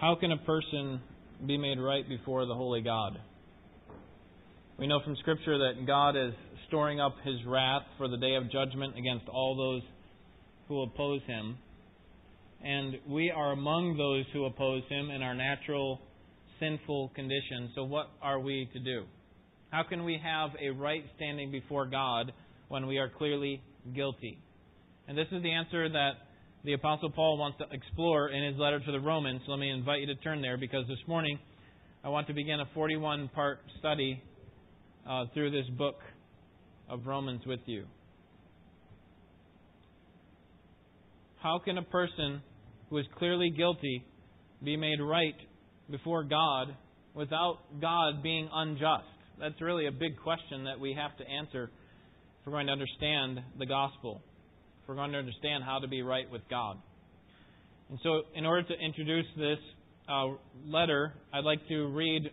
How can a person be made right before the holy God? We know from Scripture that God is storing up his wrath for the day of judgment against all those who oppose him. And we are among those who oppose him in our natural sinful condition. So, what are we to do? How can we have a right standing before God when we are clearly guilty? And this is the answer that the Apostle Paul wants to explore in his letter to the Romans. Let me invite you to turn there because this morning I want to begin a 41 part study uh, through this book of Romans with you. How can a person who is clearly guilty be made right before God without God being unjust? That's really a big question that we have to answer if we're going to understand the gospel we're going to understand how to be right with God. And so, in order to introduce this uh, letter, I'd like to read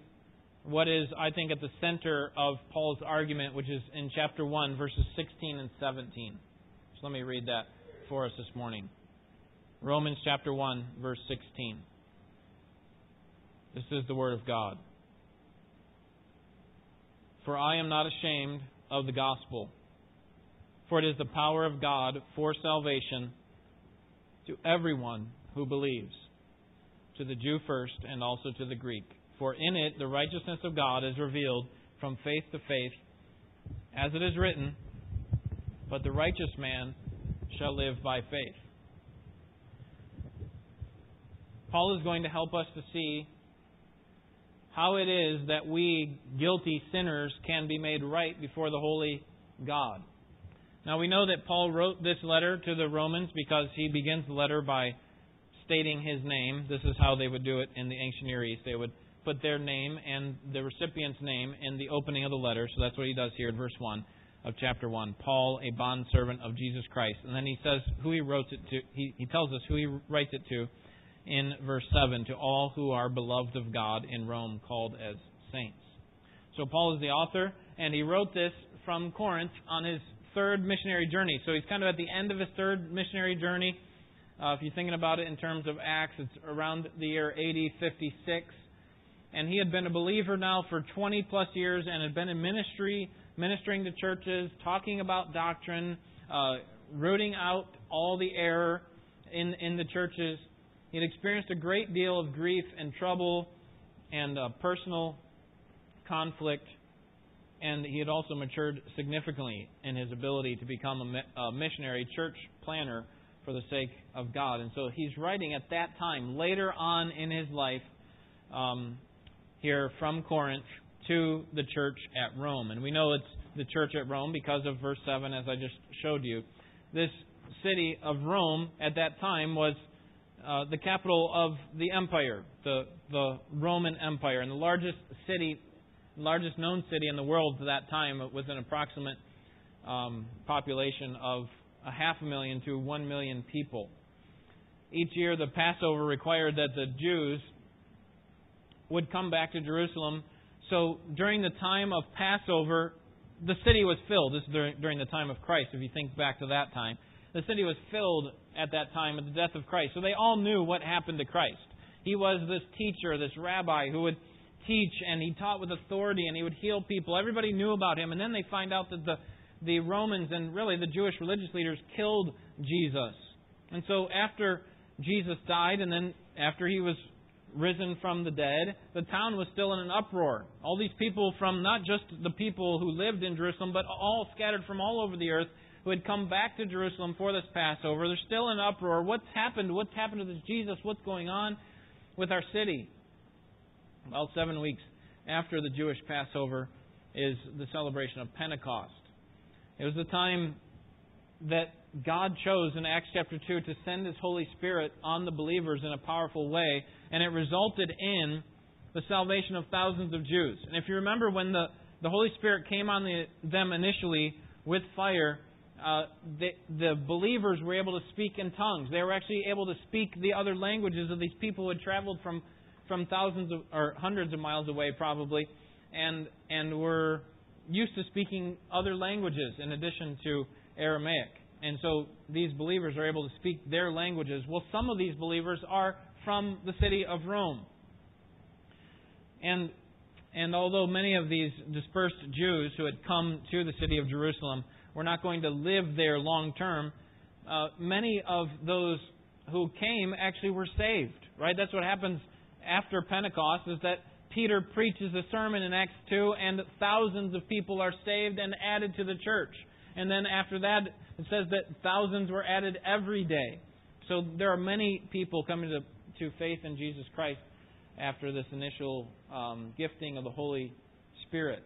what is, I think, at the center of Paul's argument, which is in chapter 1, verses 16 and 17. So let me read that for us this morning. Romans chapter 1, verse 16. This is the Word of God. For I am not ashamed of the gospel for it is the power of God for salvation to everyone who believes, to the Jew first and also to the Greek. For in it the righteousness of God is revealed from faith to faith, as it is written, But the righteous man shall live by faith. Paul is going to help us to see how it is that we, guilty sinners, can be made right before the holy God. Now we know that Paul wrote this letter to the Romans because he begins the letter by stating his name. This is how they would do it in the ancient Near East. They would put their name and the recipient's name in the opening of the letter. So that's what he does here in verse 1 of chapter 1. Paul, a bondservant of Jesus Christ. And then he says who he wrote it to. He, he tells us who he writes it to in verse 7 to all who are beloved of God in Rome, called as saints. So Paul is the author, and he wrote this from Corinth on his third missionary journey. So he's kind of at the end of his third missionary journey. Uh, if you're thinking about it in terms of Acts, it's around the year AD 56. And he had been a believer now for 20 plus years and had been in ministry, ministering to churches, talking about doctrine, uh, rooting out all the error in, in the churches. He had experienced a great deal of grief and trouble and uh, personal conflict and he had also matured significantly in his ability to become a missionary church planner for the sake of God. And so he's writing at that time, later on in his life, um, here from Corinth to the church at Rome. And we know it's the church at Rome because of verse 7, as I just showed you. This city of Rome at that time was uh, the capital of the empire, the, the Roman Empire, and the largest city largest known city in the world at that time with an approximate um, population of a half a million to one million people. Each year, the Passover required that the Jews would come back to Jerusalem. So during the time of Passover, the city was filled. This is during the time of Christ, if you think back to that time. The city was filled at that time at the death of Christ. So they all knew what happened to Christ. He was this teacher, this rabbi who would teach and he taught with authority and he would heal people. Everybody knew about him. And then they find out that the, the Romans and really the Jewish religious leaders killed Jesus. And so after Jesus died and then after he was risen from the dead, the town was still in an uproar. All these people from not just the people who lived in Jerusalem, but all scattered from all over the earth who had come back to Jerusalem for this Passover. They're still in uproar. What's happened? What's happened to this Jesus? What's going on with our city? About seven weeks after the Jewish Passover is the celebration of Pentecost. It was the time that God chose in Acts chapter 2 to send His Holy Spirit on the believers in a powerful way, and it resulted in the salvation of thousands of Jews. And if you remember when the, the Holy Spirit came on the, them initially with fire, uh, the, the believers were able to speak in tongues. They were actually able to speak the other languages of these people who had traveled from from thousands of, or hundreds of miles away probably, and and were used to speaking other languages in addition to Aramaic. And so these believers are able to speak their languages. Well, some of these believers are from the city of Rome. And and although many of these dispersed Jews who had come to the city of Jerusalem were not going to live there long term, uh, many of those who came actually were saved. Right? That's what happens after Pentecost is that Peter preaches a sermon in Acts 2 and thousands of people are saved and added to the church. And then after that, it says that thousands were added every day. So there are many people coming to, to faith in Jesus Christ after this initial um, gifting of the Holy Spirit.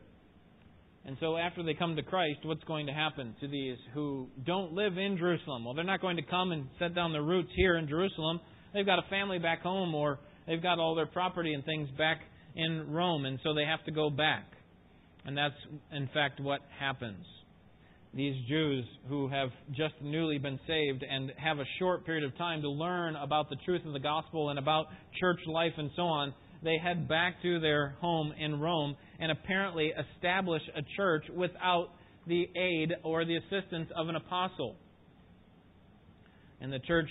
And so after they come to Christ, what's going to happen to these who don't live in Jerusalem? Well, they're not going to come and set down their roots here in Jerusalem. They've got a family back home or they've got all their property and things back in Rome, and so they have to go back. And that's, in fact, what happens. These Jews who have just newly been saved and have a short period of time to learn about the truth of the gospel and about church life and so on, they head back to their home in Rome and apparently establish a church without the aid or the assistance of an apostle. And the church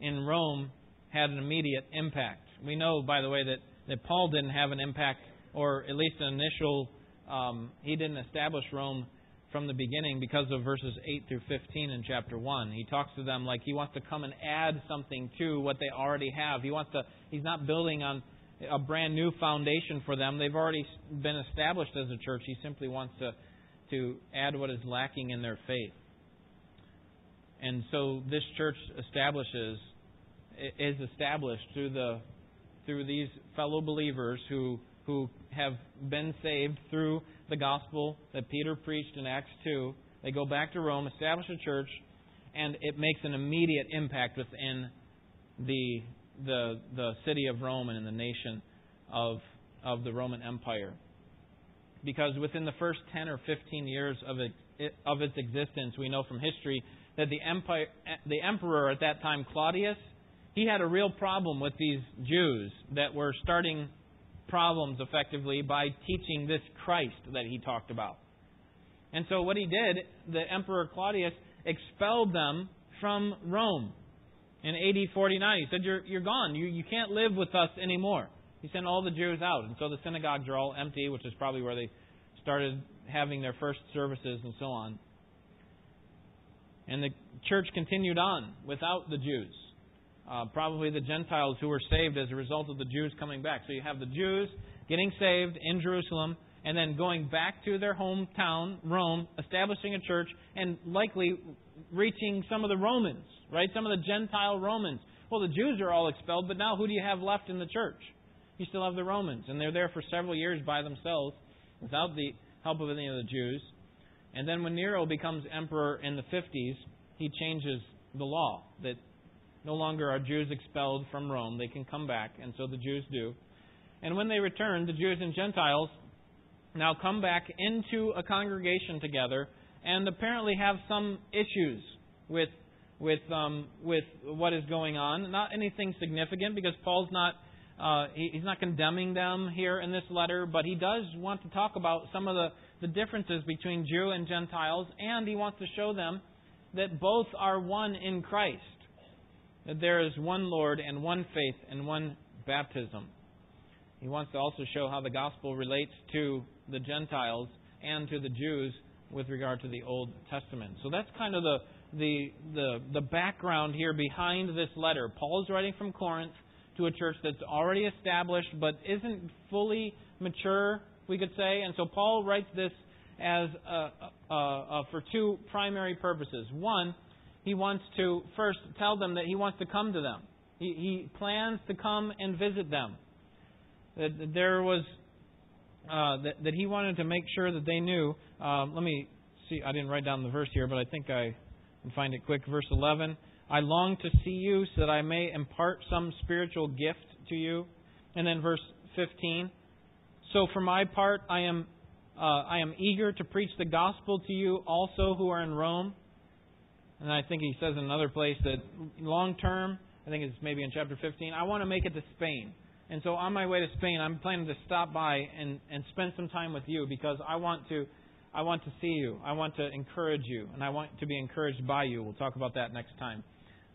in Rome had an immediate impact. We know, by the way, that, that Paul didn't have an impact, or at least an initial, um, he didn't establish Rome from the beginning because of verses 8 through 15 in chapter 1. He talks to them like he wants to come and add something to what they already have. He wants to, he's not building on a brand new foundation for them. They've already been established as a church. He simply wants to, to add what is lacking in their faith. And so this church establishes is established through the through these fellow believers who who have been saved through the gospel that Peter preached in Acts 2. They go back to Rome, establish a church, and it makes an immediate impact within the the the city of Rome and in the nation of of the Roman Empire. Because within the first 10 or 15 years of it, of its existence, we know from history that the empire the emperor at that time Claudius he had a real problem with these Jews that were starting problems effectively by teaching this Christ that he talked about. And so what he did, the Emperor Claudius expelled them from Rome in AD 49. He said, You're, you're gone. You, you can't live with us anymore. He sent all the Jews out. And so the synagogues are all empty, which is probably where they started having their first services and so on. And the church continued on without the Jews uh, probably the Gentiles who were saved as a result of the Jews coming back. So you have the Jews getting saved in Jerusalem and then going back to their hometown, Rome, establishing a church, and likely reaching some of the Romans, right? Some of the Gentile Romans. Well, the Jews are all expelled, but now who do you have left in the church? You still have the Romans, and they're there for several years by themselves without the help of any of the Jews. And then when Nero becomes emperor in the 50s, he changes the law that no longer are Jews expelled from Rome. They can come back, and so the Jews do. And when they return, the Jews and Gentiles now come back into a congregation together and apparently have some issues with with um, with what is going on. Not anything significant because Paul's not uh, he, he's not condemning them here in this letter, but he does want to talk about some of the, the differences between Jew and Gentiles, and he wants to show them that both are one in Christ that there is one Lord and one faith and one baptism. He wants to also show how the gospel relates to the Gentiles and to the Jews with regard to the Old Testament. So that's kind of the the the, the background here behind this letter. Paul is writing from Corinth to a church that's already established but isn't fully mature, we could say. And so Paul writes this as for two primary purposes. One he wants to first tell them that he wants to come to them. He, he plans to come and visit them. That there was uh, that, that he wanted to make sure that they knew. Um, let me see. I didn't write down the verse here, but I think I can find it quick. Verse 11. I long to see you so that I may impart some spiritual gift to you. And then verse 15. So for my part, I am uh, I am eager to preach the gospel to you also who are in Rome and I think he says in another place that long term, I think it's maybe in chapter 15, I want to make it to Spain. And so on my way to Spain, I'm planning to stop by and, and spend some time with you because I want to I want to see you. I want to encourage you, and I want to be encouraged by you. We'll talk about that next time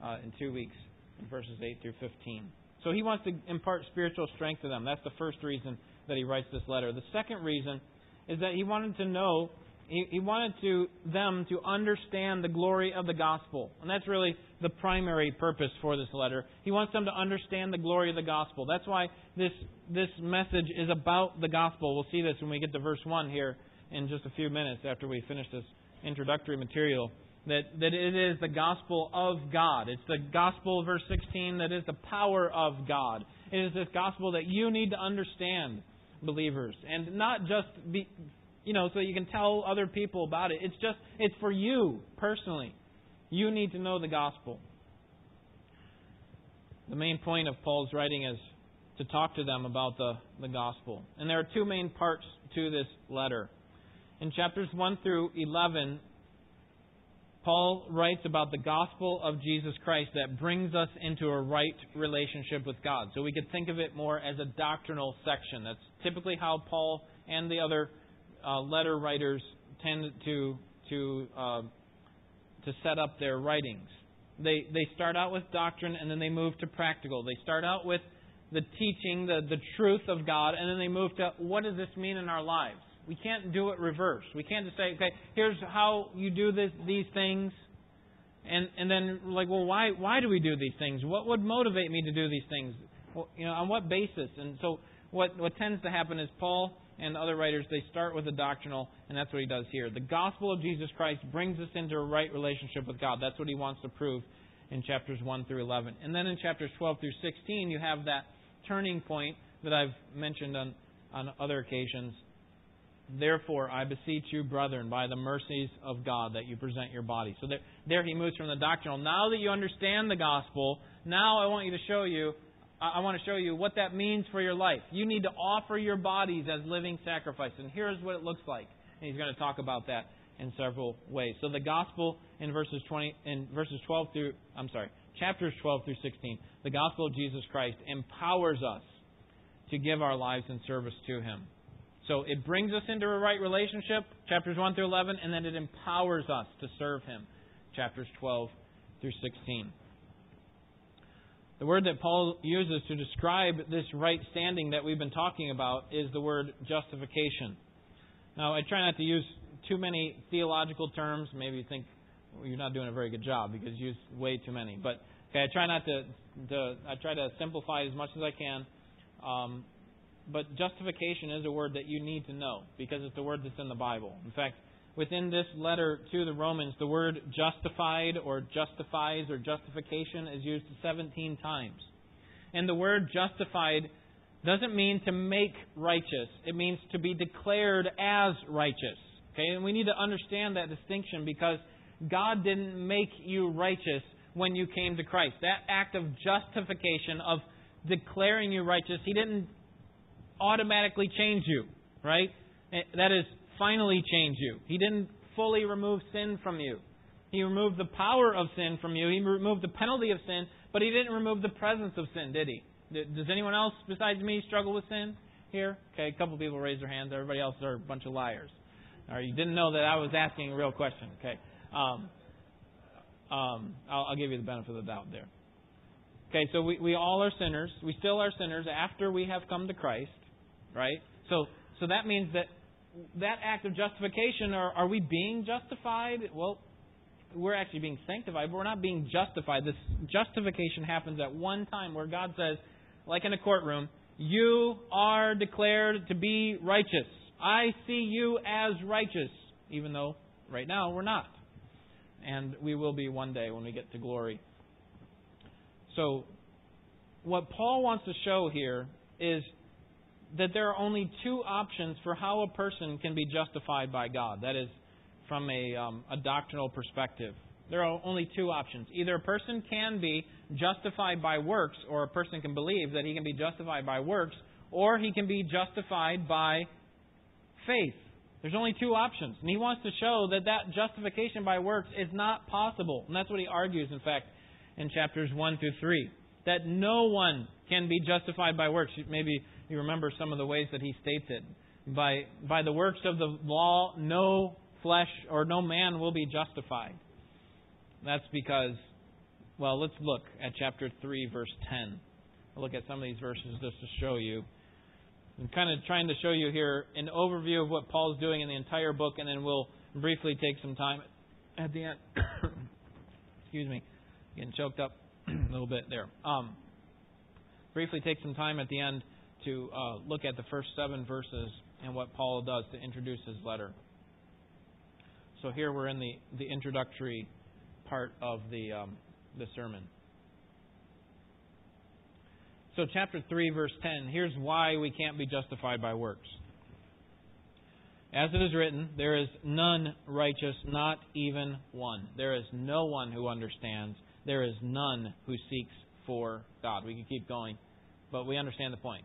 uh, in two weeks, in verses 8 through 15. So he wants to impart spiritual strength to them. That's the first reason that he writes this letter. The second reason is that he wanted to know, he, wanted to them to understand the glory of the gospel. And that's really the primary purpose for this letter. He wants them to understand the glory of the gospel. That's why this this message is about the gospel. We'll see this when we get to verse 1 here in just a few minutes after we finish this introductory material that, that it is the gospel of God. It's the gospel, verse 16, that is the power of God. It is this gospel that you need to understand, believers, and not just be, you know, so you can tell other people about it. It's just, it's for you personally. You need to know the gospel. The main point of Paul's writing is to talk to them about the, the gospel. And there are two main parts to this letter. In chapters 1 through 11, Paul writes about the gospel of Jesus Christ that brings us into a right relationship with God. So we could think of it more as a doctrinal section. That's typically how Paul and the other uh, letter writers tend to to uh, to set up their writings. They they start out with doctrine and then they move to practical. They start out with the teaching, the the truth of God, and then they move to what does this mean in our lives. We can't do it reverse. We can't just say, okay, here's how you do this, these things, and and then like, well, why why do we do these things? What would motivate me to do these things? Well, you know, on what basis? And so, what what tends to happen is Paul and other writers they start with a doctrinal, and that's what he does here. The gospel of Jesus Christ brings us into a right relationship with God. That's what he wants to prove in chapters 1 through 11. And then in chapters 12 through 16, you have that turning point that I've mentioned on on other occasions Therefore, I beseech you, brethren, by the mercies of God, that you present your body. So there, there he moves from the doctrinal. Now that you understand the gospel, now I want you to show you, I want to show you what that means for your life. You need to offer your bodies as living sacrifice. And here's what it looks like. And he's going to talk about that in several ways. So the gospel in verses 20, in verses 12 through, I'm sorry, chapters 12 through 16, the gospel of Jesus Christ empowers us to give our lives in service to him. So it brings us into a right relationship, chapters 1 through 11, and then it empowers us to serve Him, chapters 12 through 16. The word that Paul uses to describe this right standing that we've been talking about is the word justification. Now, I try not to use too many theological terms. Maybe you think well, you're not doing a very good job because you use way too many. But okay, I try not to, to I try to simplify as much as I can. Um, but justification is a word that you need to know because it's the word that's in the Bible. In fact, within this letter to the Romans, the word justified or justifies or justification is used 17 times. And the word justified doesn't mean to make righteous, it means to be declared as righteous. Okay? And we need to understand that distinction because God didn't make you righteous when you came to Christ. That act of justification, of declaring you righteous, He didn't automatically change you, right? Eh, that is, finally change you. He didn't fully remove sin from you. He removed the power of sin from you. He removed the penalty of sin, but he didn't remove the presence of sin, did he? Does anyone else besides me struggle with sin here? Okay, a couple people raise their hands. Everybody else are a bunch of liars. Or you didn't know that I was asking a real question. Okay. Um, um, I'll, I'll give you the benefit of the doubt there. Okay, so we, we all are sinners. We still are sinners after we have come to Christ right? So, so that means that that act of justification, are, are we being justified? Well, we're actually being sanctified, but we're not being justified. This justification happens at one time where God says, like in a courtroom, you are declared to be righteous. I see you as righteous, even though right now we're not. And we will be one day when we get to glory. So, what Paul wants to show here is that there are only two options for how a person can be justified by God. That is, from a, um, a doctrinal perspective. There are only two options. Either a person can be justified by works, or a person can believe that he can be justified by works, or he can be justified by faith. There's only two options. And he wants to show that that justification by works is not possible. And that's what he argues, in fact, in chapters 1 through 3. That no one can be justified by works. Maybe you remember some of the ways that he states it. By, by the works of the law, no flesh or no man will be justified. That's because, well, let's look at chapter 3, verse 10. I'll look at some of these verses just to show you. I'm kind of trying to show you here an overview of what Paul's doing in the entire book, and then we'll briefly take some time at the end. Excuse me, getting choked up a little bit there. Um, briefly take some time at the end to uh, look at the first seven verses and what Paul does to introduce his letter. So here we're in the, the introductory part of the, um, the sermon. So, chapter 3, verse 10, here's why we can't be justified by works. As it is written, there is none righteous, not even one. There is no one who understands. There is none who seeks for God. We could keep going, but we understand the point.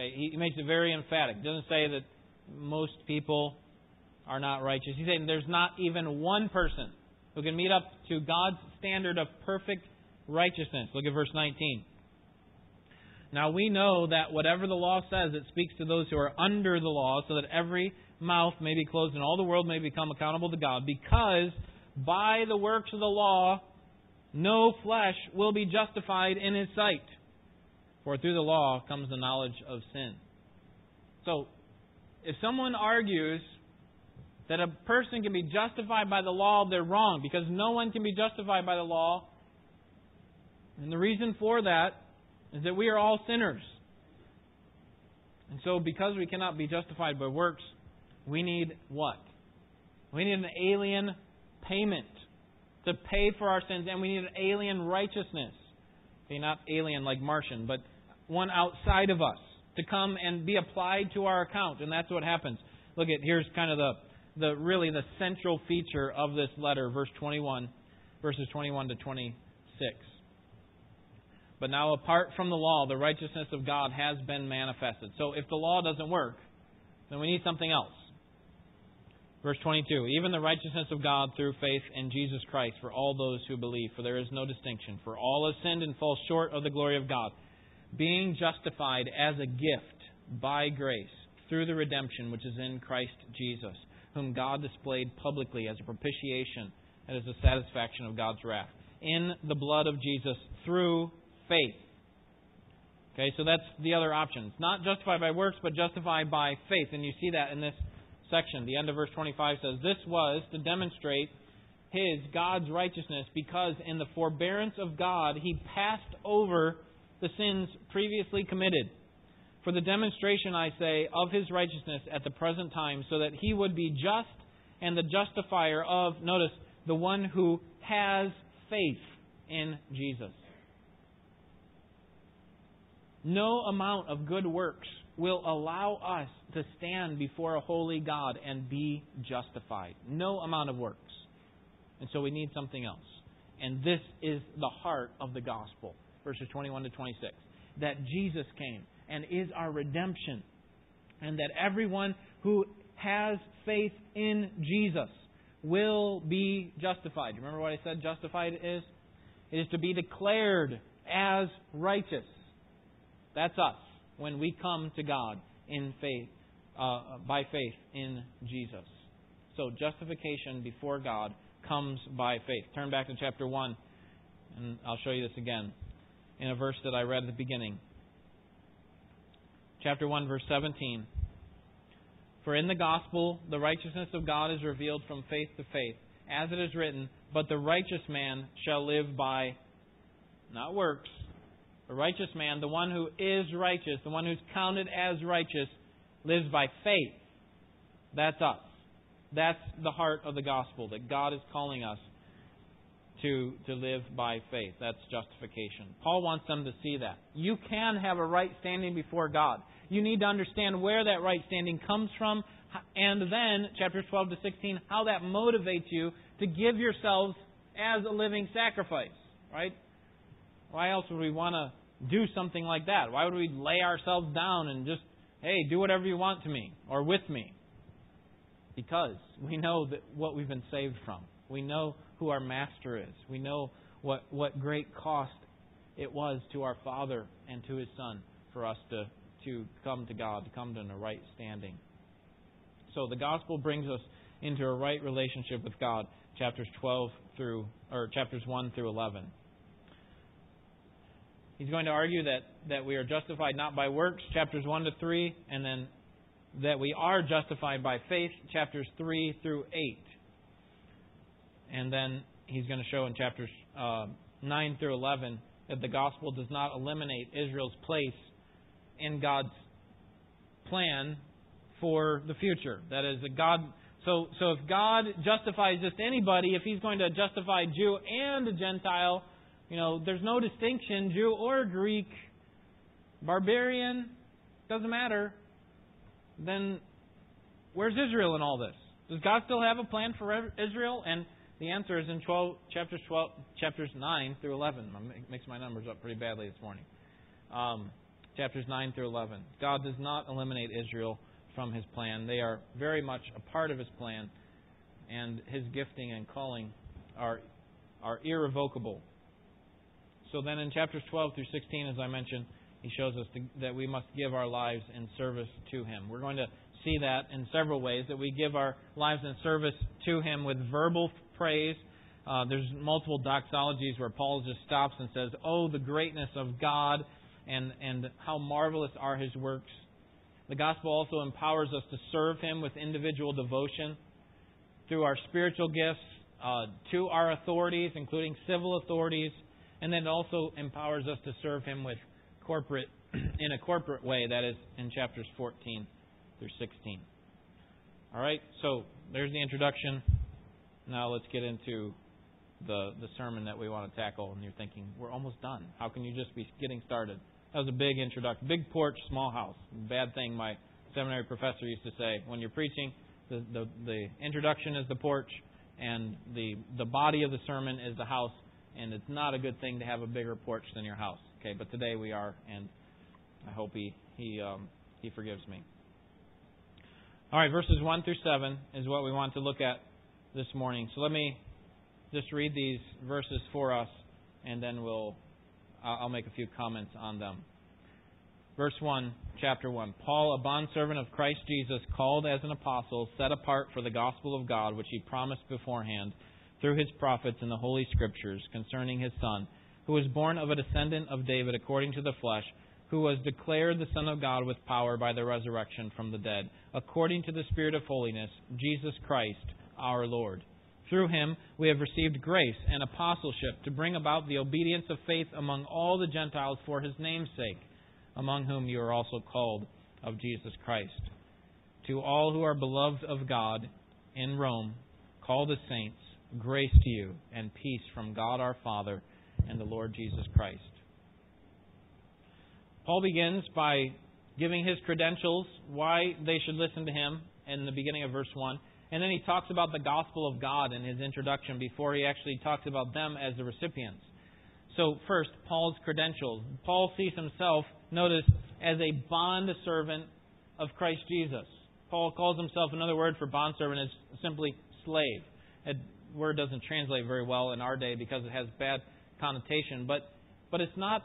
Okay, he makes it very emphatic. Doesn't say that most people are not righteous. He's saying there's not even one person who can meet up to God's standard of perfect righteousness. Look at verse 19. Now we know that whatever the law says, it speaks to those who are under the law, so that every mouth may be closed and all the world may become accountable to God, because by the works of the law, no flesh will be justified in his sight. For through the law comes the knowledge of sin. So, if someone argues that a person can be justified by the law, they're wrong, because no one can be justified by the law. And the reason for that is that we are all sinners. And so, because we cannot be justified by works, we need what? We need an alien payment to pay for our sins, and we need an alien righteousness. Okay, not alien like Martian, but one outside of us to come and be applied to our account, and that's what happens. Look at here's kind of the the really the central feature of this letter, verse 21, verses 21 to 26. But now, apart from the law, the righteousness of God has been manifested. So, if the law doesn't work, then we need something else. Verse 22 Even the righteousness of God through faith in Jesus Christ for all those who believe, for there is no distinction. For all have sinned and fall short of the glory of God, being justified as a gift by grace through the redemption which is in Christ Jesus, whom God displayed publicly as a propitiation and as a satisfaction of God's wrath. In the blood of Jesus through faith. Okay, so that's the other option. It's not justified by works, but justified by faith. And you see that in this section. The end of verse 25 says, This was to demonstrate his, God's righteousness, because in the forbearance of God, he passed over the sins previously committed. For the demonstration, I say, of his righteousness at the present time, so that he would be just and the justifier of, notice, the one who has faith in Jesus. No amount of good works will allow us to stand before a holy God and be justified. No amount of works. And so we need something else. And this is the heart of the gospel, verses 21 to 26. That Jesus came and is our redemption. And that everyone who has faith in Jesus will be justified. Remember what I said justified is? It is to be declared as righteous. That's us when we come to God in faith, uh, by faith in Jesus. So justification before God comes by faith. Turn back to chapter 1, and I'll show you this again in a verse that I read at the beginning. Chapter 1, verse 17. For in the gospel the righteousness of God is revealed from faith to faith, as it is written, But the righteous man shall live by not works, the righteous man, the one who is righteous, the one who's counted as righteous, lives by faith. That's us. That's the heart of the gospel, that God is calling us to, to live by faith. That's justification. Paul wants them to see that. You can have a right standing before God. You need to understand where that right standing comes from, and then, chapters 12 to 16, how that motivates you to give yourselves as a living sacrifice. Right? Why else would we want to do something like that? Why would we lay ourselves down and just, hey, do whatever you want to me or with me? Because we know that what we've been saved from. We know who our master is. We know what, what great cost it was to our Father and to His Son for us to, to come to God, to come to a right standing. So the gospel brings us into a right relationship with God, chapters 12 through, or chapters 1 through 11. He's going to argue that, that we are justified not by works, chapters 1 to 3, and then that we are justified by faith, chapters 3 through 8. And then he's going to show in chapters uh, 9 through 11 that the gospel does not eliminate Israel's place in God's plan for the future. That is, that God. So, so if God justifies just anybody, if He's going to justify Jew and a Gentile, you know, there's no distinction, Jew or Greek, barbarian, doesn't matter. Then where's Israel in all this? Does God still have a plan for Israel? And the answer is in 12, chapters 12, chapters 9 through 11. I mixed my numbers up pretty badly this morning. Um, chapters 9 through 11. God does not eliminate Israel from his plan. They are very much a part of his plan, and his gifting and calling are, are irrevocable. So then in chapters 12 through 16, as I mentioned, he shows us to, that we must give our lives in service to him. We're going to see that in several ways, that we give our lives in service to him with verbal praise. Uh, there's multiple doxologies where Paul just stops and says, Oh, the greatness of God and, and how marvelous are his works. The gospel also empowers us to serve him with individual devotion through our spiritual gifts uh, to our authorities, including civil authorities, and then also empowers us to serve him with corporate in a corporate way, that is in chapters 14 through 16. All right, so there's the introduction. Now let's get into the the sermon that we want to tackle. And you're thinking, we're almost done. How can you just be getting started? That was a big introduction. Big porch, small house. Bad thing my seminary professor used to say. When you're preaching, the, the, the introduction is the porch, and the, the body of the sermon is the house. And it's not a good thing to have a bigger porch than your house. Okay, but today we are, and I hope he he um, he forgives me. All right, verses one through seven is what we want to look at this morning. So let me just read these verses for us, and then we'll I'll make a few comments on them. Verse 1, chapter 1. Paul, a bondservant of Christ Jesus, called as an apostle, set apart for the gospel of God, which he promised beforehand through his prophets in the Holy Scriptures concerning his Son, who was born of a descendant of David according to the flesh, who was declared the Son of God with power by the resurrection from the dead, according to the Spirit of holiness, Jesus Christ, our Lord through him we have received grace and apostleship to bring about the obedience of faith among all the Gentiles for his name's sake, among whom you are also called of Jesus Christ. To all who are beloved of God in Rome, called as saints, grace to you and peace from God our Father and the Lord Jesus Christ. Paul begins by giving his credentials, why they should listen to him, in the beginning of verse 1. And then he talks about the gospel of God in his introduction before he actually talks about them as the recipients. So, first, Paul's credentials. Paul sees himself, notice, as a bond servant of Christ Jesus. Paul calls himself, another word for bond servant is simply slave. That word doesn't translate very well in our day because it has bad connotation, but, but it's not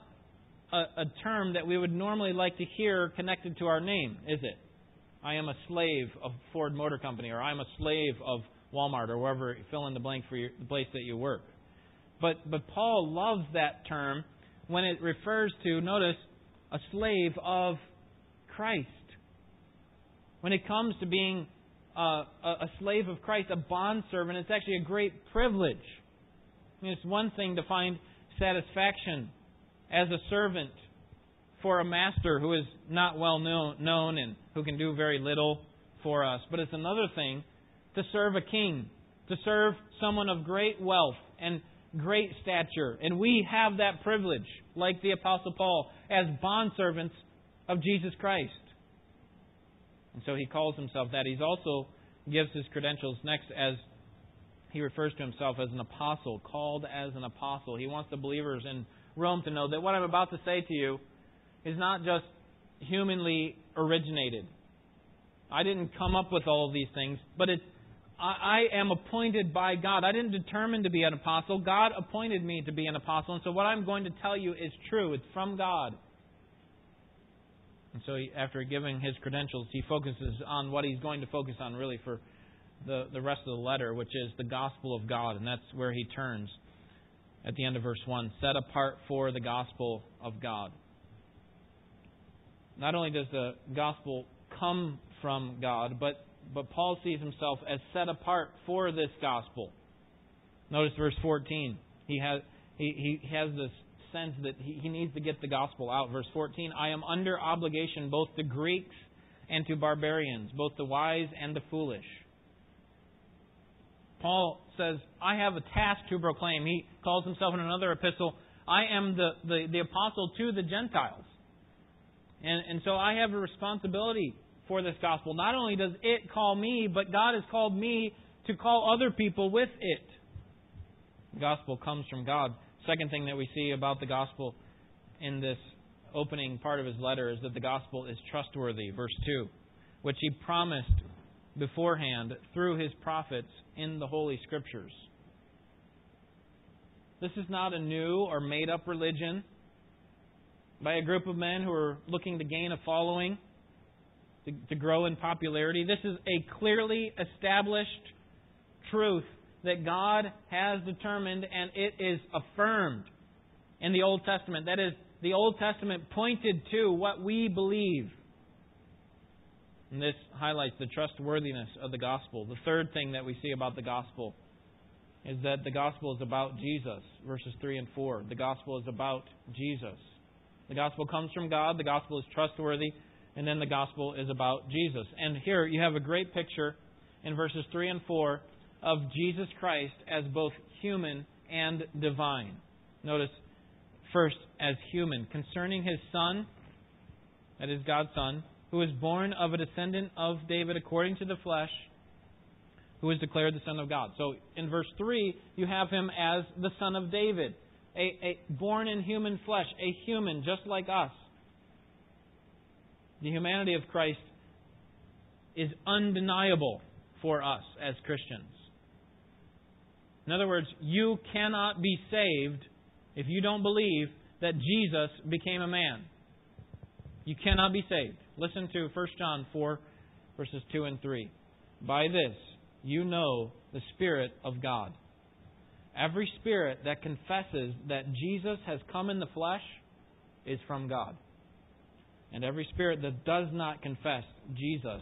a, a term that we would normally like to hear connected to our name, is it? I am a slave of Ford Motor Company, or I'm a slave of Walmart, or wherever fill in the blank for your, the place that you work. But but Paul loves that term when it refers to notice a slave of Christ. When it comes to being uh, a slave of Christ, a bondservant, it's actually a great privilege. I mean, it's one thing to find satisfaction as a servant for a master who is not well known, known and who can do very little for us. But it's another thing to serve a king, to serve someone of great wealth and great stature. And we have that privilege, like the Apostle Paul, as bondservants of Jesus Christ. And so he calls himself that. He also gives his credentials next as he refers to himself as an apostle, called as an apostle. He wants the believers in Rome to know that what I'm about to say to you is not just humanly originated. I didn't come up with all of these things, but it's I, I am appointed by God. I didn't determine to be an apostle. God appointed me to be an apostle. And so what I'm going to tell you is true. It's from God. And so he, after giving his credentials, he focuses on what he's going to focus on really for the, the rest of the letter, which is the gospel of God. And that's where he turns. at the end of verse 1 set apart for the gospel of God. Not only does the gospel come from God, but, but Paul sees himself as set apart for this gospel. Notice verse 14. He has, he, he has this sense that he, he needs to get the gospel out. Verse 14 I am under obligation both to Greeks and to barbarians, both the wise and the foolish. Paul says, I have a task to proclaim. He calls himself in another epistle, I am the, the, the apostle to the Gentiles. And, and so I have a responsibility for this gospel. Not only does it call me, but God has called me to call other people with it. The gospel comes from God. Second thing that we see about the gospel in this opening part of his letter is that the gospel is trustworthy. Verse 2, which he promised beforehand through his prophets in the Holy Scriptures. This is not a new or made up religion by a group of men who are looking to gain a following, to, to grow in popularity. This is a clearly established truth that God has determined and it is affirmed in the Old Testament. That is, the Old Testament pointed to what we believe. And this highlights the trustworthiness of the gospel. The third thing that we see about the gospel is that the gospel is about Jesus, verses 3 and 4. The gospel is about Jesus. The gospel comes from God, the gospel is trustworthy, and then the gospel is about Jesus. And here you have a great picture in verses 3 and 4 of Jesus Christ as both human and divine. Notice first as human, concerning his son, that is God's son, who was born of a descendant of David according to the flesh, who is declared the Son of God. So in verse 3, you have him as the Son of David, a, a born in human flesh, a human just like us. The humanity of Christ is undeniable for us as Christians. In other words, you cannot be saved if you don't believe that Jesus became a man. You cannot be saved. Listen to 1 John 4, verses 2 and 3. By this you know the Spirit of God. Every spirit that confesses that Jesus has come in the flesh is from God. And every spirit that does not confess Jesus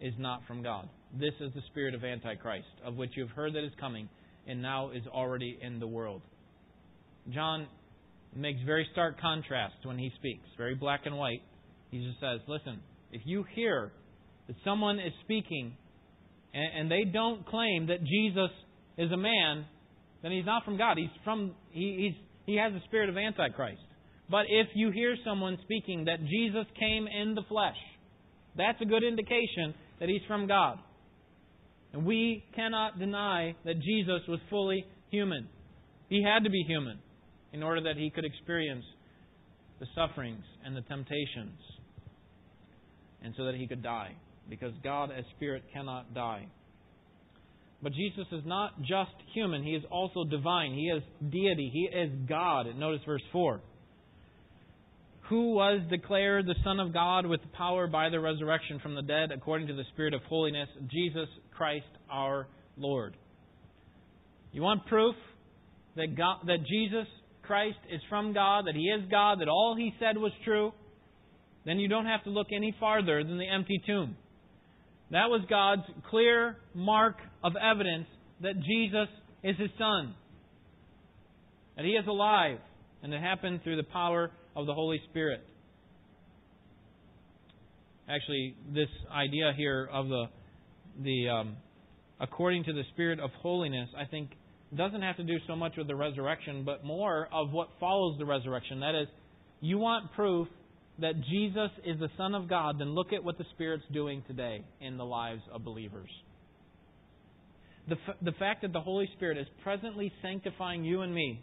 is not from God. This is the spirit of Antichrist, of which you have heard that is coming, and now is already in the world. John makes very stark contrast when he speaks, very black and white. He just says, listen, if you hear that someone is speaking and, and they don't claim that Jesus is a man, then he's not from God. He's from he, he's, he has the spirit of Antichrist. But if you hear someone speaking that Jesus came in the flesh, that's a good indication that he's from God. And we cannot deny that Jesus was fully human. He had to be human in order that he could experience the sufferings and the temptations and so that he could die. Because God, as Spirit, cannot die. But Jesus is not just human, he is also divine. He is deity, he is God. Notice verse 4. Who was declared the Son of God with power by the resurrection from the dead according to the Spirit of holiness? Jesus Christ our Lord. You want proof that, God, that Jesus Christ is from God, that He is God, that all He said was true? then you don't have to look any farther than the empty tomb. That was God's clear mark of evidence that Jesus is His Son, that He is alive, and it happened through the power of the Holy Spirit. Actually, this idea here of the the um, according to the Spirit of holiness, I think, doesn't have to do so much with the resurrection, but more of what follows the resurrection. That is, you want proof that Jesus is the Son of God, then look at what the Spirit's doing today in the lives of believers. The, f- the fact that the Holy Spirit is presently sanctifying you and me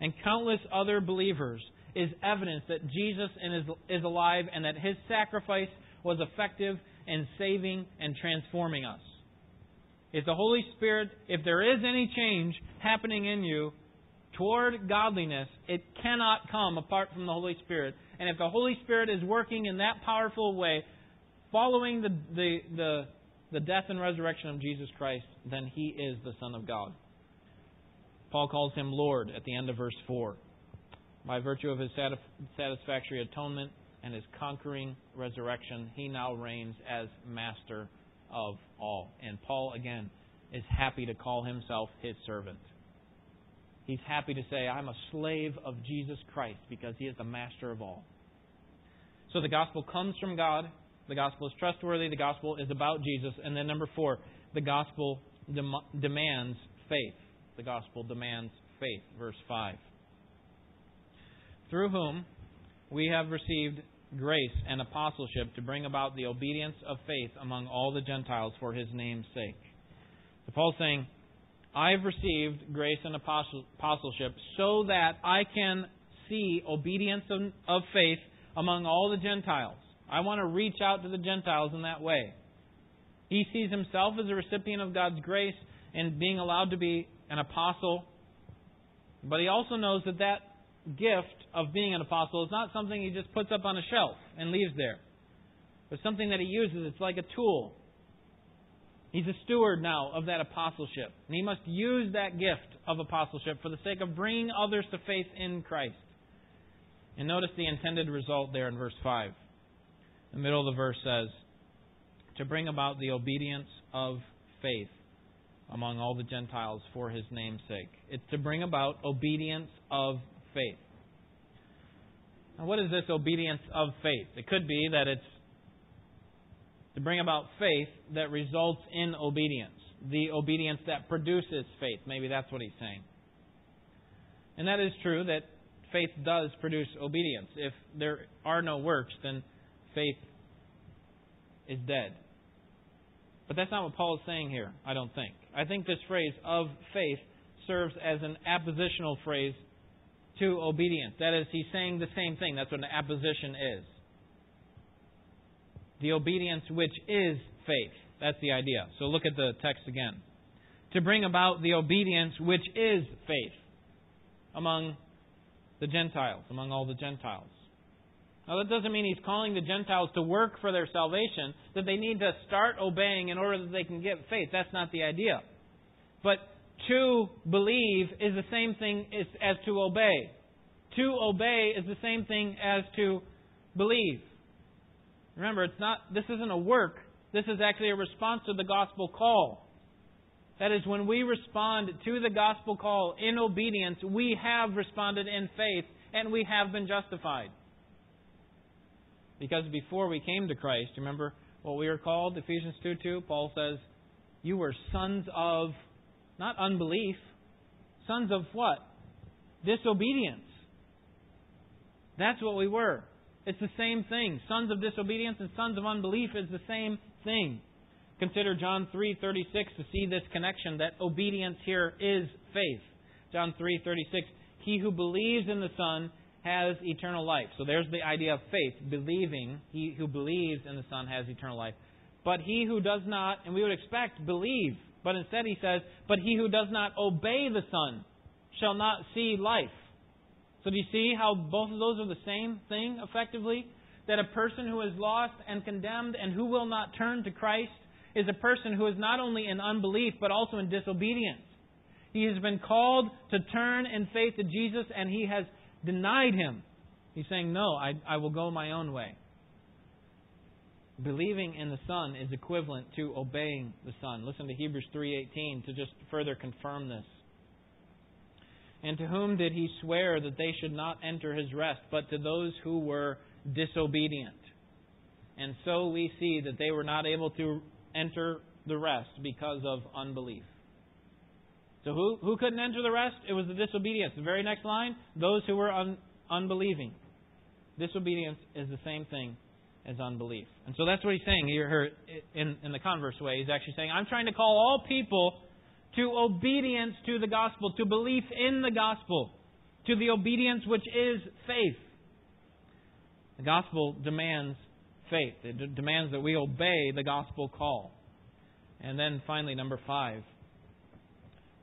and countless other believers is evidence that Jesus is, is alive and that his sacrifice was effective in saving and transforming us. If the Holy Spirit, if there is any change happening in you toward godliness, it cannot come apart from the Holy Spirit. And if the Holy Spirit is working in that powerful way, following the, the, the, the death and resurrection of Jesus Christ, then he is the Son of God. Paul calls him Lord at the end of verse 4. By virtue of his satisfactory atonement and his conquering resurrection, he now reigns as master of all. And Paul, again, is happy to call himself his servant. He's happy to say, I'm a slave of Jesus Christ because he is the master of all. So the gospel comes from God. The gospel is trustworthy. The gospel is about Jesus. And then, number four, the gospel dem- demands faith. The gospel demands faith. Verse 5. Through whom we have received grace and apostleship to bring about the obedience of faith among all the Gentiles for his name's sake. So Paul's saying, I've received grace and apostleship so that I can see obedience of faith among all the Gentiles. I want to reach out to the Gentiles in that way. He sees himself as a recipient of God's grace and being allowed to be an apostle. But he also knows that that gift of being an apostle is not something he just puts up on a shelf and leaves there. But something that he uses. It's like a tool. He's a steward now of that apostleship. And he must use that gift of apostleship for the sake of bringing others to faith in Christ. And notice the intended result there in verse 5. The middle of the verse says, To bring about the obedience of faith among all the Gentiles for his name's sake. It's to bring about obedience of faith. Now, what is this obedience of faith? It could be that it's to bring about faith that results in obedience, the obedience that produces faith. Maybe that's what he's saying. And that is true that faith does produce obedience. If there are no works, then faith is dead. But that's not what Paul is saying here, I don't think. I think this phrase of faith serves as an appositional phrase to obedience. That is, he's saying the same thing. That's what an apposition is. The obedience which is faith. That's the idea. So look at the text again. To bring about the obedience which is faith among the Gentiles, among all the Gentiles. Now, that doesn't mean he's calling the Gentiles to work for their salvation, that they need to start obeying in order that they can get faith. That's not the idea. But to believe is the same thing as to obey. To obey is the same thing as to believe. Remember, it's not this isn't a work. This is actually a response to the gospel call. That is, when we respond to the gospel call in obedience, we have responded in faith and we have been justified. Because before we came to Christ, remember what we were called? Ephesians 2 2, Paul says, You were sons of, not unbelief, sons of what? Disobedience. That's what we were. It's the same thing. Sons of disobedience and sons of unbelief is the same thing. Consider John 3:36 to see this connection that obedience here is faith. John 3:36 He who believes in the Son has eternal life. So there's the idea of faith, believing. He who believes in the Son has eternal life. But he who does not, and we would expect believe, but instead he says, but he who does not obey the Son shall not see life. So do you see how both of those are the same thing effectively? That a person who is lost and condemned and who will not turn to Christ is a person who is not only in unbelief, but also in disobedience. He has been called to turn in faith to Jesus, and he has denied him. He's saying, No, I, I will go my own way. Believing in the Son is equivalent to obeying the Son. Listen to Hebrews 3:18 to just further confirm this. And to whom did he swear that they should not enter his rest, but to those who were disobedient? And so we see that they were not able to enter the rest because of unbelief. So who, who couldn't enter the rest? It was the disobedience. The very next line, those who were un, unbelieving. Disobedience is the same thing as unbelief. And so that's what he's saying here in, in the converse way. He's actually saying, I'm trying to call all people to obedience to the gospel, to belief in the gospel, to the obedience which is faith. The gospel demands faith. It d- demands that we obey the gospel call. And then finally, number five,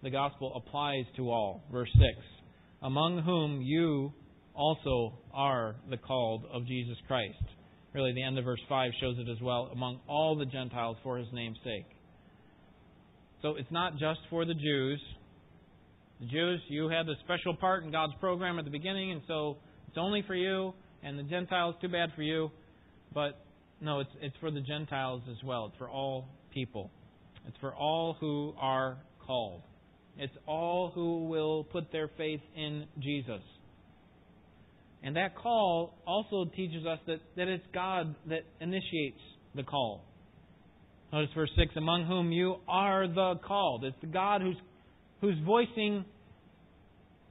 the gospel applies to all. Verse 6 Among whom you also are the called of Jesus Christ. Really, the end of verse 5 shows it as well. Among all the Gentiles for his name's sake. So it's not just for the Jews, The Jews, you had a special part in God's program at the beginning, and so it's only for you, and the Gentiles, too bad for you. But no, it's, it's for the Gentiles as well. It's for all people. It's for all who are called. It's all who will put their faith in Jesus. And that call also teaches us that, that it's God that initiates the call. Notice verse 6 Among whom you are the called. It's the God who's, who's voicing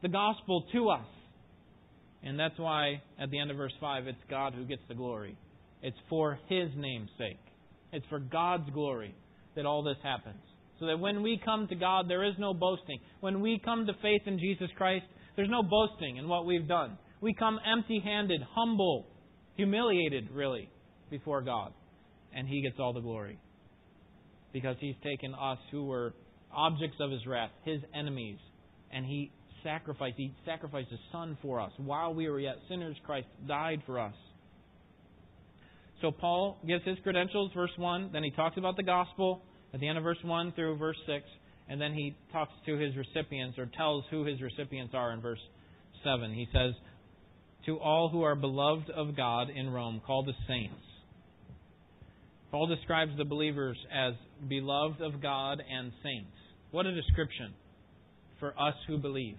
the gospel to us. And that's why at the end of verse 5, it's God who gets the glory. It's for His name's sake. It's for God's glory that all this happens. So that when we come to God, there is no boasting. When we come to faith in Jesus Christ, there's no boasting in what we've done. We come empty handed, humble, humiliated, really, before God. And He gets all the glory. Because He's taken us who were objects of His wrath, His enemies, and He sacrificed. He sacrificed His Son for us. While we were yet sinners, Christ died for us. So Paul gives his credentials, verse 1. Then he talks about the gospel at the end of verse 1 through verse 6. And then he talks to his recipients or tells who his recipients are in verse 7. He says, to all who are beloved of God in Rome, called the saints. Paul describes the believers as beloved of God and saints. What a description for us who believe.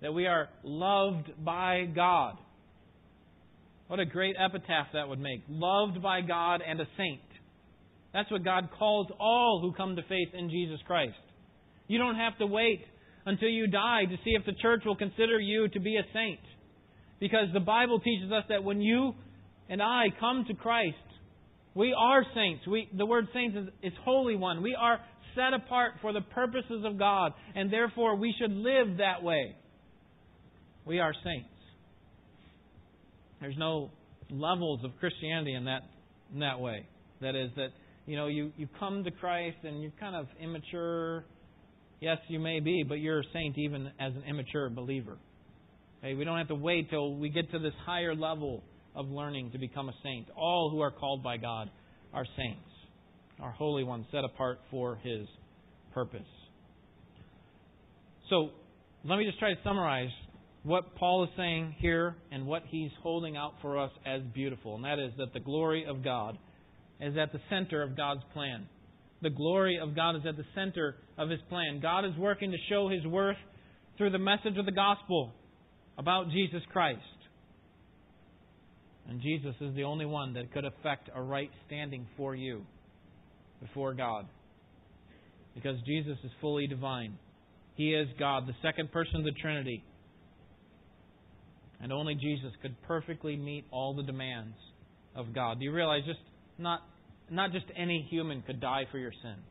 That we are loved by God. What a great epitaph that would make. Loved by God and a saint. That's what God calls all who come to faith in Jesus Christ. You don't have to wait until you die to see if the church will consider you to be a saint. Because the Bible teaches us that when you and I come to Christ, we are saints. We, the word saints is, is holy one. We are set apart for the purposes of God, and therefore we should live that way. We are saints. There's no levels of Christianity in that in that way. That is that you know you you come to Christ and you're kind of immature. Yes, you may be, but you're a saint even as an immature believer. Okay, we don't have to wait till we get to this higher level of learning to become a saint. All who are called by God are saints, are holy ones set apart for His purpose. So, let me just try to summarize what Paul is saying here and what he's holding out for us as beautiful, and that is that the glory of God is at the center of God's plan. The glory of God is at the center of His plan. God is working to show His worth through the message of the gospel about Jesus Christ. And Jesus is the only one that could effect a right standing for you before God. Because Jesus is fully divine. He is God, the second person of the Trinity. And only Jesus could perfectly meet all the demands of God. Do you realize just not not just any human could die for your sins.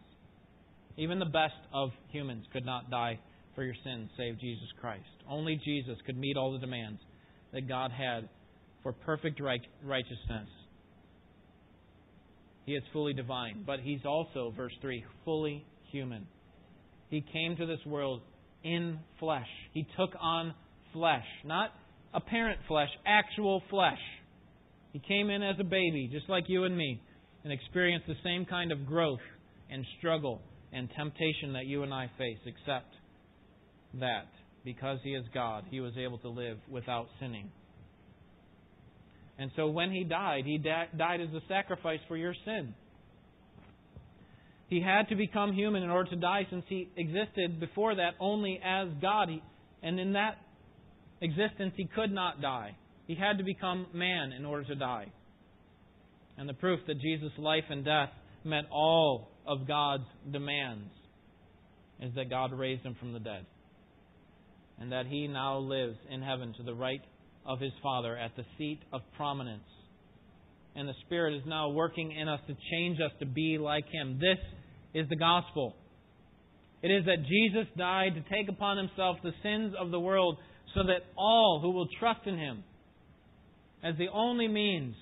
Even the best of humans could not die for your sins save Jesus Christ. Only Jesus could meet all the demands that God had for perfect righteousness. He is fully divine, but he's also, verse 3, fully human. He came to this world in flesh. He took on flesh, not apparent flesh, actual flesh. He came in as a baby, just like you and me, and experienced the same kind of growth and struggle and temptation that you and I face, except that because he is God, he was able to live without sinning. And so when he died, he died as a sacrifice for your sin. He had to become human in order to die since he existed before that only as God. And in that existence, he could not die. He had to become man in order to die. And the proof that Jesus' life and death met all of God's demands is that God raised him from the dead and that he now lives in heaven to the right of his Father at the seat of prominence. And the Spirit is now working in us to change us to be like him. This is the gospel. It is that Jesus died to take upon himself the sins of the world so that all who will trust in him as the only means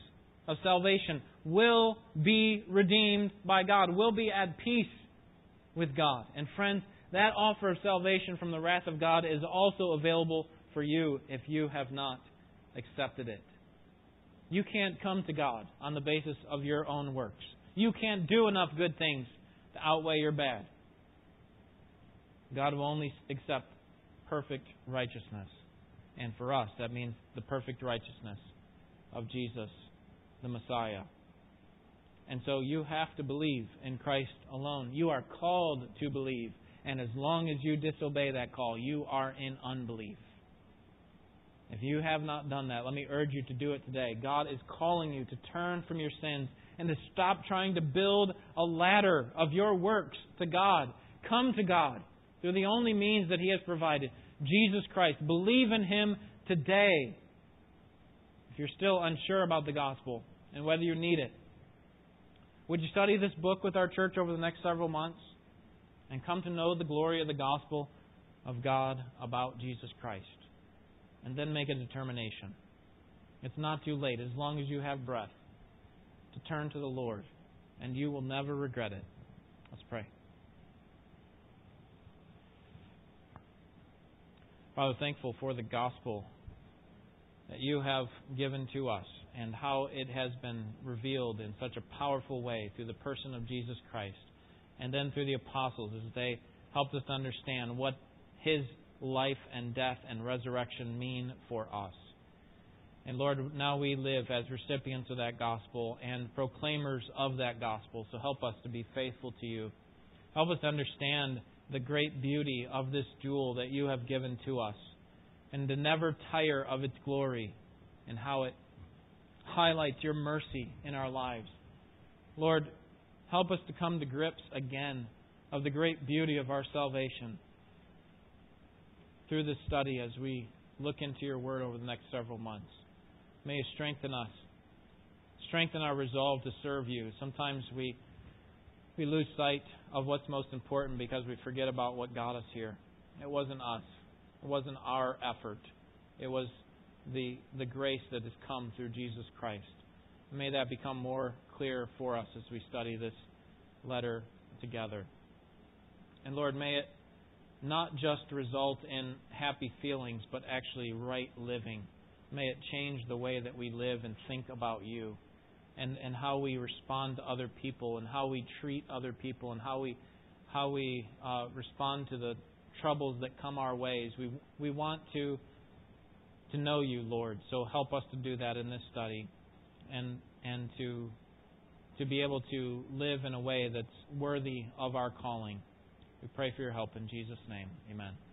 of salvation will be redeemed by God, will be at peace with God. And friends, that offer of salvation from the wrath of God is also available for you if you have not accepted it. You can't come to God on the basis of your own works. You can't do enough good things to outweigh your bad. God will only accept perfect righteousness. And for us, that means the perfect righteousness of Jesus, the Messiah. And so you have to believe in Christ alone. You are called to believe. And as long as you disobey that call, you are in unbelief. If you have not done that, let me urge you to do it today. God is calling you to turn from your sins and to stop trying to build a ladder of your works to God. Come to God through the only means that He has provided Jesus Christ. Believe in Him today. If you're still unsure about the gospel and whether you need it, would you study this book with our church over the next several months and come to know the glory of the gospel of God about Jesus Christ? And then make a determination. It's not too late, as long as you have breath, to turn to the Lord, and you will never regret it. Let's pray. Father, thankful for the gospel that you have given to us and how it has been revealed in such a powerful way through the person of Jesus Christ and then through the apostles as they helped us to understand what his life and death and resurrection mean for us. And Lord, now we live as recipients of that gospel and proclaimers of that gospel. So help us to be faithful to you. Help us to understand the great beauty of this jewel that you have given to us and to never tire of its glory and how it highlights your mercy in our lives. Lord, help us to come to grips again of the great beauty of our salvation through this study as we look into your word over the next several months. May you strengthen us. Strengthen our resolve to serve you. Sometimes we we lose sight of what's most important because we forget about what got us here. It wasn't us. It wasn't our effort. It was the, the grace that has come through Jesus Christ. May that become more clear for us as we study this letter together. And Lord, may it not just result in happy feelings, but actually right living. May it change the way that we live and think about you and, and how we respond to other people and how we treat other people and how we how we uh, respond to the troubles that come our ways. We we want to to know you, Lord. So help us to do that in this study, and and to to be able to live in a way that's worthy of our calling. We pray for your help in Jesus' name. Amen.